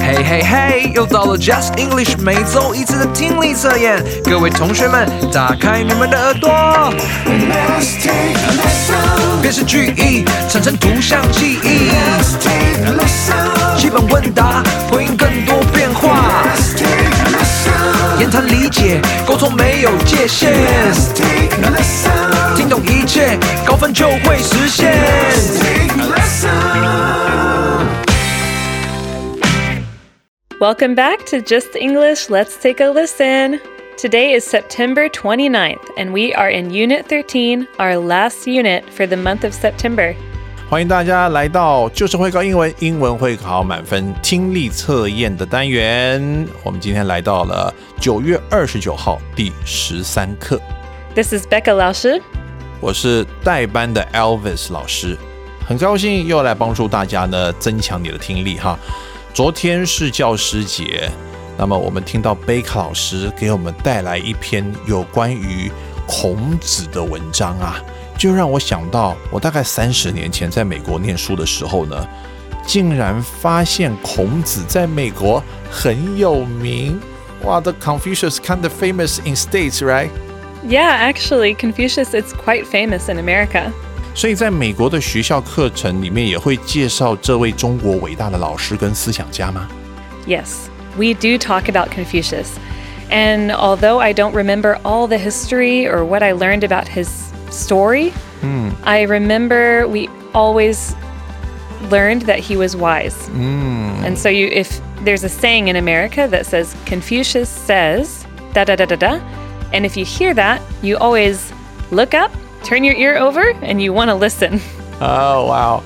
嘿嘿嘿，又到了 Just English 每周一次的听力测验，各位同学们，打开你们的耳朵。Let's take a lesson. 辨识句意，产生图像记忆。Let's take a lesson. 基本问答，回应更多变化。Let's take a lesson. 言谈理解，沟通没有界限。Let's take a lesson. 听懂一切，高分就会实现 mistake listen。Welcome back to Just English. Let's take a listen. Today is September 29th, and we are in Unit 13, our last unit for the month of September. 欢迎大家来到就是会考英文，英文会考满分听力测验的单元。我们今天来到了九月二十九号第十三课， This is Becca 老师。我是代班的 Elvis 老师，很高兴又来帮助大家呢增强你的听力哈。 昨天是教师节，那么我们听到贝卡老师给我们带来一篇有关于孔子的文章啊，就让我想到我大概三十年前在美国念书的时候呢，竟然发现孔子在美国很有名。哇，The Confucius kind of famous in states, right? Yeah, actually, Confucius is quite famous in America. 所以在美国的学校课程里面也会介绍这位中国伟大的老师跟思想家吗？ Yes, we do talk about Confucius. And although I don't remember all the history or what I learned about his story, I remember we always learned that he was wise. And so you if there's a saying in America that says Confucius says da da da da da, and if you hear that, you always look up, turn your ear over, and you want to listen. 啊，哇哦！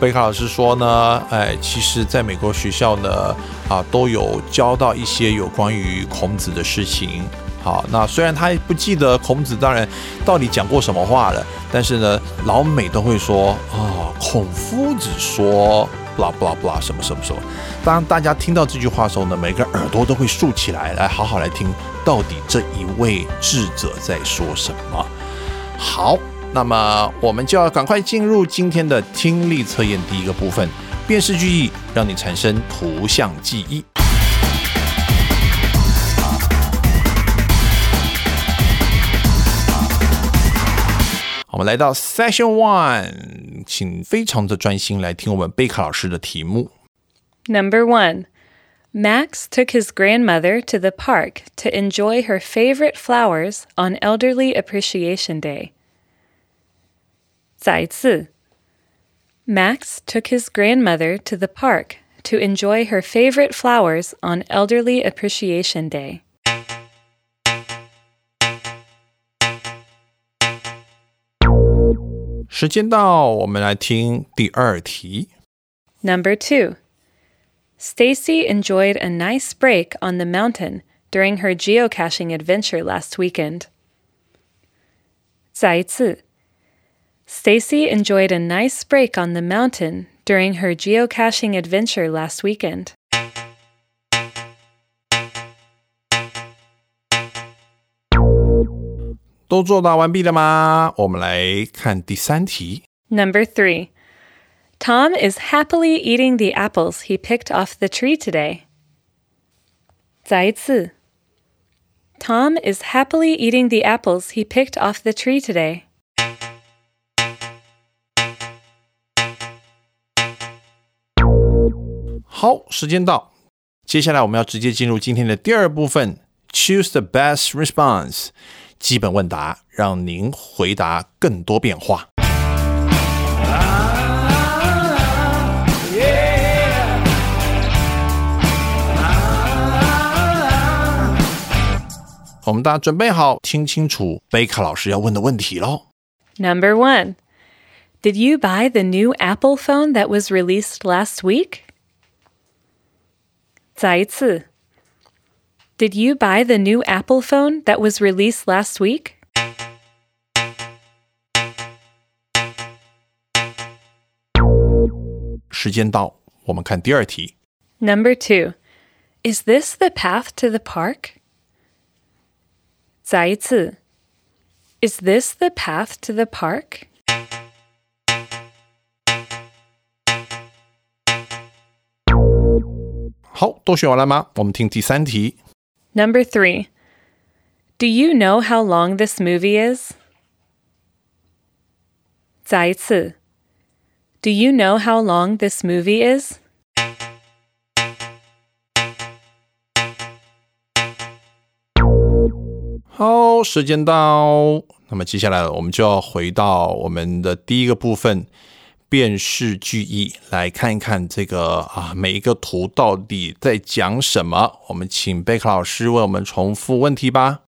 贝卡老师说呢，哎，其实在美国学校呢，啊，都有教到一些有关于孔子的事情。好，那虽然他不记得孔子当然到底讲过什么话了，但是呢，老美都会说啊，孔夫子说，blah blah blah 什么什么什么。当大家听到这句话的时候呢，每个耳朵都会竖起来，来好好来听，到底这一位智者在说什么。好，那么我们就要赶快进入今天的听力测验第一个部分，辨识句意，让你产生图像记忆。我们来到 Session One，请非常的专心来听我们贝卡老师的题目。Number one, Max took his grandmother to the park to enjoy her favorite flowers on Elderly Appreciation Day. 再次 Max took his grandmother to the park to enjoy her favorite flowers on Elderly Appreciation Day. Number two. Stacy enjoyed a nice break on the mountain during her geocaching adventure last weekend. 再一次 Stacy enjoyed a nice break on the mountain during her geocaching adventure last weekend. 都作答完毕了吗？我们来看第三题。 Number three, Tom is happily eating the apples he picked off the tree today. 再一次 Tom is happily eating the apples he picked off the tree today. 好，时间到，接下来我们要直接进入今天的第二部分，Choose the best response，基本问答，让您回答更多变化。 我们大家准备好，听清楚贝卡老师要问的问题喽。 Number one, did you buy the new Apple phone that was released last week? 再一次 Did you buy the new Apple phone that was released last week? 时间到，我们看第二题。 Number two, is this the path to the park? 再一次 Is this the path to the park? 好，都选完了吗？我们听第三题。 Number three. Do you know how long this movie is? 再一次. Do you know how long this movie is? 好，时间到。那么接下来我们就要回到我们的第一个部分，辨识句意，来看一看这个啊每一个图到底在讲什么。我们请贝克老师为我们重复问题吧。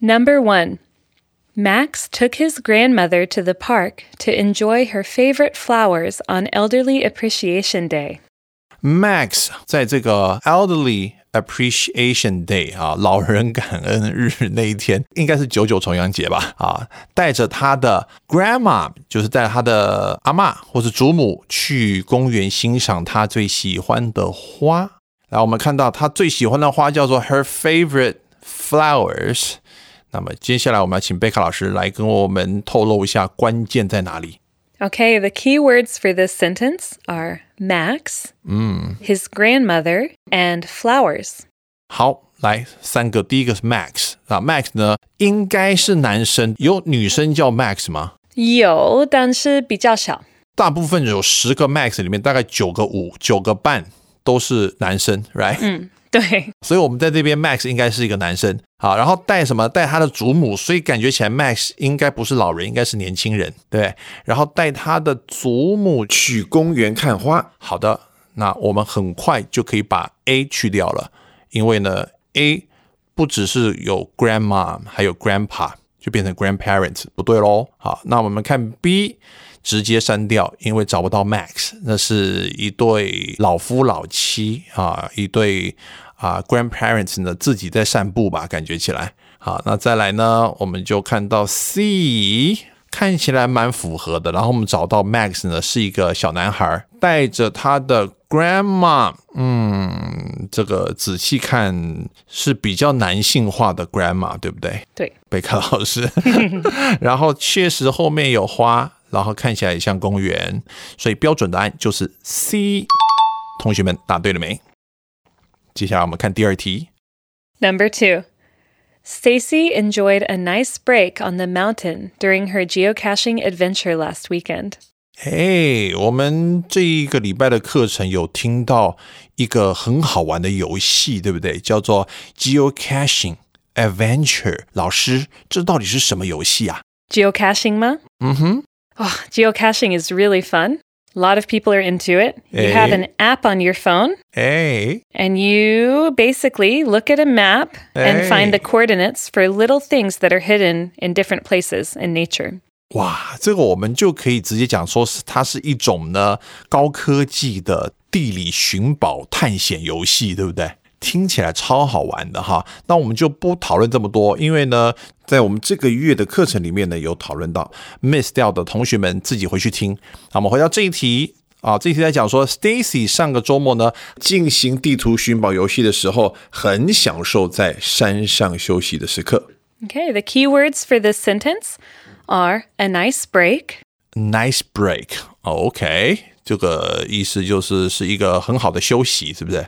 Number one. Max took his grandmother to the park to enjoy her favorite flowers on Elderly Appreciation Day. Max 在这个 Elderly Appreciation Day 啊，老人感恩日那一天，应该是九九重阳节吧？啊，带着他的 grandma，就是带着他的阿嬷或是祖母去公园欣赏他最喜欢的花。来，我们看到他最喜欢的花叫做 her favorite flowers。那么接下来我们要请贝卡老师来跟我们透露一下关键在哪里。 Okay, the key words for this sentence are Max, his grandmother, and flowers. 好，来三个，第一个是 Max 啊，Max 呢应该是男生，有女生叫 Max 吗？有，但是比较少。大部分有十个 Max 里面，大概九个五、九个半都是男生，right？、 对，所以我们在这边 Max 应该是一个男生，好，然后带什么？带他的祖母，所以感觉起来 Max 应该不是老人，应该是年轻人，对。然后带他的祖母去公园看花。好的，那我们很快就可以把 A 去掉了，因为呢 A 不只是有 grandma，还有 grandpa，就变成 grandparents，不对喽。好，那我们看 B。直接删掉，因为找不到 Max，那是一对老夫老妻啊，一对啊 grandparents 呢自己在散步吧，感觉起来。好，那再来呢，我们就看到 C，看起来蛮符合的。然后我们找到 Max 呢是一个小男孩，带着他的 grandma，嗯，这个仔细看是比较男性化的 grandma，对不对？对，贝克老师，然后确实后面有花，然后看起来也像公园，所以标准答案就是 C。同学们答对了没？接下来我们看第二题。Number two. Stacy enjoyed a nice break on the mountain during her geocaching adventure last weekend. 哎，我们这一个礼拜的课程有听到一个很好玩的游戏，对不对？叫做 Geocaching Adventure。老师，这到底是什么游戏啊？Geocaching, ma? 嗯哼，Oh, geocaching is really fun. A lot of people are into it. You have Eh? an app on your phone, 哎， and you basically look at a map and find the Hey. coordinates for little things that are hidden in different places in nature. 哇，这个我们就可以直接讲说是它是一种呢高科技的地理寻宝探险游戏，对不对？ 听起来超好玩的哈。那我们就不讨论这么多，因为呢，在我们这个月的课程里面呢，有讨论到 miss 掉的同学们自己回去听。那，我们回到这一题。啊，这一题在讲说，Stacy 上个周末呢进行地图寻宝游戏的时候，很享受在山上休息的时刻。Okay, the key words for this sentence are a nice break, nice break。OK，这个意思就是是一个很好的休息，是不是？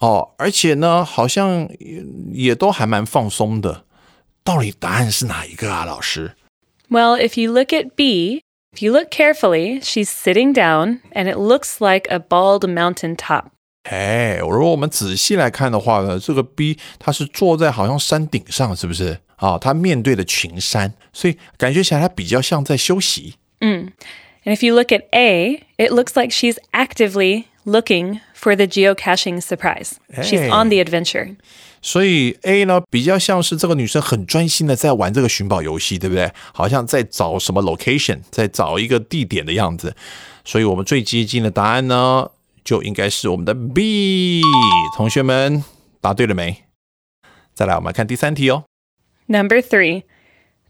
哦，而且呢，好像也也都还蛮放松的。到底答案是哪一个啊，老师？ Well, if you look at B, if you look carefully, she's sitting down and it looks like a bald mountain top. 哎，如果我们仔细来看的话呢，这个 B 它是坐在好像山顶上，是不是啊？它面对的群山，所以感觉起来它比较像在休息。 And if you look at A, it looks like she's actively looking for the geocaching surprise. She's Hey. on the adventure. 所以 A 呢比较像是这个女生很专心的在玩这个寻宝游戏，对不对？好像在找什么 location，在找一个地点的样子。所以我们最接近的答案呢，就应该是我们的 B。同学们 答对了没？再来，我们来看第三题哦。 Number three.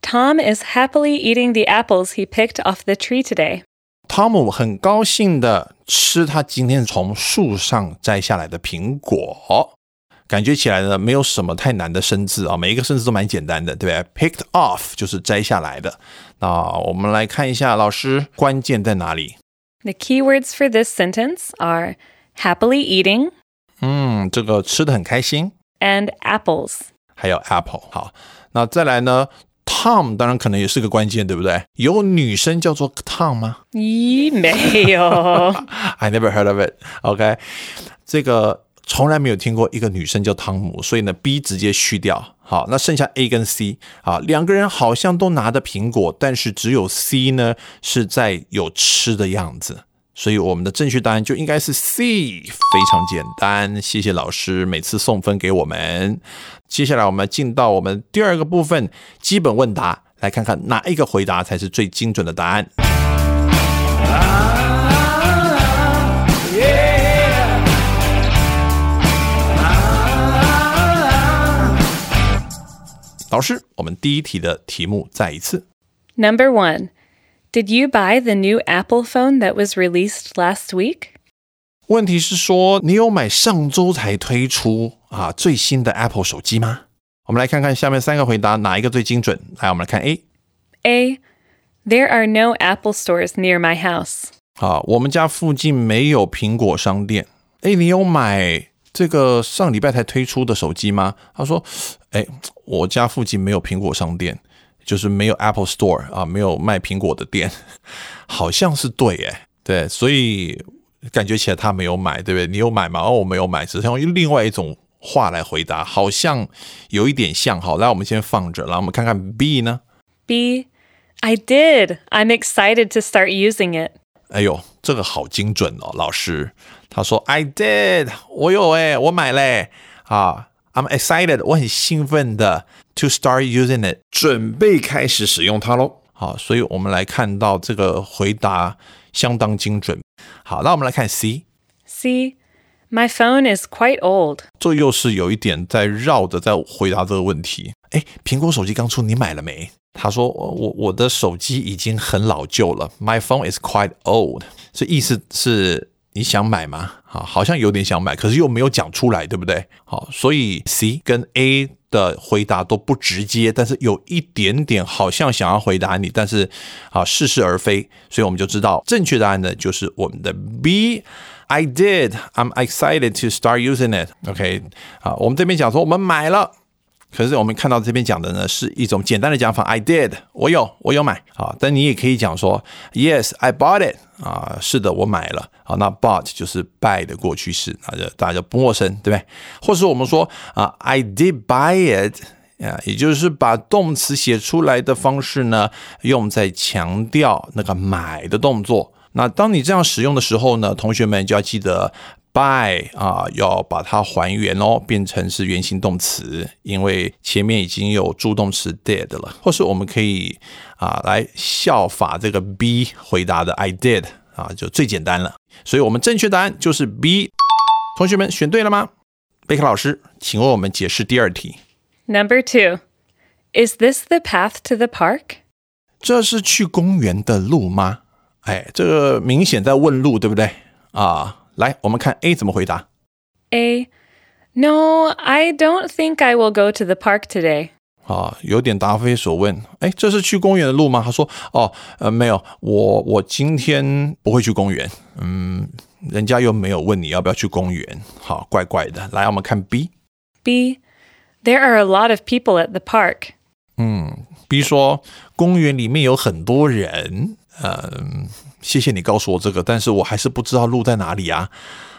Tom is happily eating the apples he picked off the tree today. 汤姆很高兴的吃他今天从树上摘下来的苹果，感觉起来呢没有什么太难的生字啊，每一个生字都蛮简单的，对不对？Picked off 就是摘下来的。那我们来看一下老师关键在哪里？ The key words for this sentence are happily eating 嗯，这个吃的很开心， and apples. 还有 apple。好，那再来呢 ？Tom 当然可能也是个关键，对不对？有女生叫做 Tom 吗？咦，没有。I never heard of it. OK，这个从来没有听过一个女生叫汤姆，所以呢 B 直接去掉。好，那剩下 A 跟 C 啊，两个人好像都拿着苹果，但是只有 C 呢是在有吃的样子。所以我们的正确答案就应该是 C，非常简单。谢谢老师每次送分给我们。接下来我们进到我们第二个部分，基本问答，来看看哪一个回答才是最精准的答案。老师，我们第一题的题目再一次。Number one. Did you buy the new Apple phone that was released last week? 问题是说，你有买上周才推出啊最新的 Apple 手机吗？我们来看看下面三个回答哪一个最精准。来，我们来看 A。 A. There are no Apple stores near my house. 啊，我们家附近没有苹果商店。哎，你有买这个上礼拜才推出的手机吗？他说，哎，我家附近没有苹果商店， 就是没有 Apple Store 啊，没有卖苹果的店，好像是对哎，对，所以感觉起来他没有买，对不对？你有买吗？哦，我没有买，只是用另外一种话来回答，好像有一点像。好，来我们先放着，然后我们看看 B 呢？B. I did. I'm excited to start using it. 哎呦，这个好精准哦，老师。他说 I did，我有哎，我买嘞啊 ，I'm excited，我很兴奋的 to start using it，准备开始使用它喽。好，所以我们来看到这个回答相当精准。好，那我们来看 C， C. My phone is quite old. 这又是有一点在绕着在回答这个问题。哎，苹果手机刚出，你买了没？他说我我我的手机已经很老旧了，My phone is quite old。这意思是 你想买吗？好，好像有点想买，可是又没有讲出来，对不对？好，所以 C 跟 A 的回答都不直接，但是有一点点好像想要回答你，但是啊似是而非，所以我们就知道正确答案呢就是我们的 B。I did. I'm excited to start using it. OK，啊，我们这边讲说我们买了，可是我们看到这边讲的呢是一种简单的讲法，I did，我有，我有买啊。但你也可以讲说，Yes, I bought it。啊，是的，我买了。好，那 bought 就是 buy 的过去式，那就大家不陌生，对不对？或是我们说啊，I did buy it。啊，也就是把动词写出来的方式呢，用在强调那个买的动作。那当你这样使用的时候呢，同学们就要记得 buy 啊，要把它还原哦，变成是原形动词，因为前面已经有助动词 did 了。或是我们可以啊来效法这个 be 回答的 I did 啊，就最简单了。所以我们正确答案就是 B。同学们选对了吗？贝克老师，请为我们解释第二题。Number two. Is this the path to the park? 这是去公园的路吗？哎，这个明显在问路，对不对？啊，来，我们看 A 怎么回答。 A. No, I don't think I will go to the park today. 啊，有点答非所问。哎，这是去公园的路吗？他说，哦，呃，没有，我我今天不会去公园。嗯，人家又没有问你要不要去公园，好，怪怪的。来，我们看 B。 B. There are a lot of people at the park. B 说，公园里面有很多人。嗯， 谢谢你告诉我这个，但是我还是不知道路在哪里啊。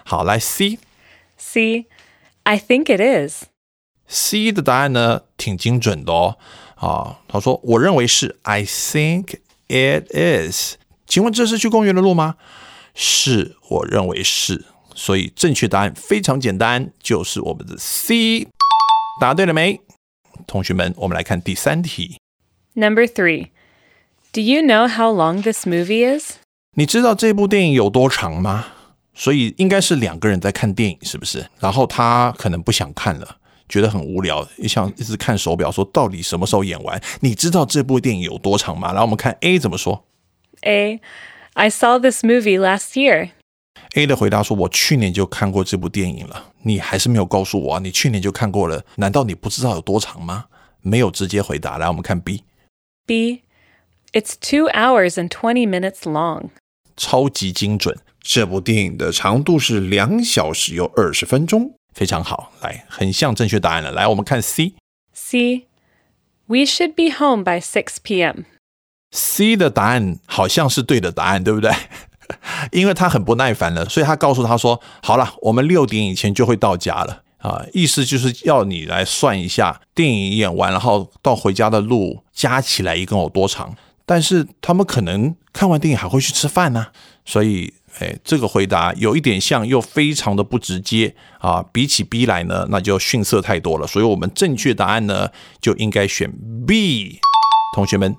好，来 C。 C. I think it is. C 的答案呢，挺精准的哦。啊，他说，我认为是，I think it is。请问这是去公园的路吗？是，我认为是。所以正确答案非常简单，就是我们的 C。答对了没？同学们，我们来看第三题。 Number three. Do you know how long this movie is? 你知道这部电影有多长吗？ 所以应该是两个人在看电影，是不是？然后他可能不想看了，觉得很无聊，也想一直看手表，说到底什么时候演完？你知道这部电影有多长吗？然后我们看 A 怎么说。 A. I saw this movie last year. A 的回答说：“我去年就看过这部电影了，你还是没有告诉我啊？你去年就看过了，难道你不知道有多长吗？”没有直接回答。来，我们看 B， B. It's two hours and 20 minutes long. 超级精准，这部电影的长度是两小时又二十分钟。非常好。来，很像正确答案了。来，我们看 C。C. We should be home by 6 p.m. C 的答案好像是对的答案，对不对？因为他很不耐烦了，所以他告诉他说：“好了，我们六点以前就会到家了。”啊，意思就是要你来算一下电影演完，然后到回家的路加起来一共有多长。但是他们可能看完电影还会去吃饭呢、所以，哎，这个回答有一点像，又非常的不直接啊。比起 B 来呢，那就逊色太多了。所以我们正确答案呢，就应该选 B。同学们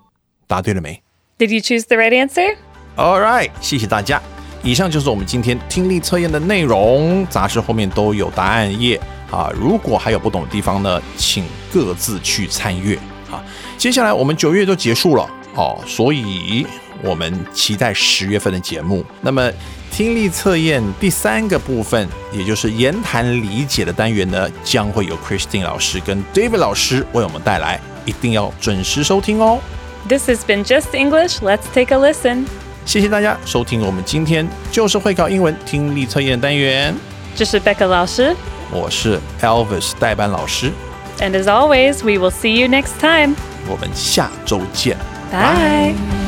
答对了没？Did you choose the right answer? All right，谢谢大家。以上就是我们今天听力测验的内容，杂志后面都有答案页啊。如果还有不懂的地方呢，请各自去参阅啊。接下来我们九月就结束了哦，所以我们期待十月份的节目。那么听力测验第三个部分，也就是言谈理解的单元呢，将会由 Christine 老师跟 David 老师为我们带来，一定要准时收听哦。This has been Just English. Let's take a listen. 谢谢大家收听我们今天就是会考英文听力测验单元，这是 Becca 老师我是 Elvis 代班老师，and as always, we will see you next time. 我们下周见。Bye.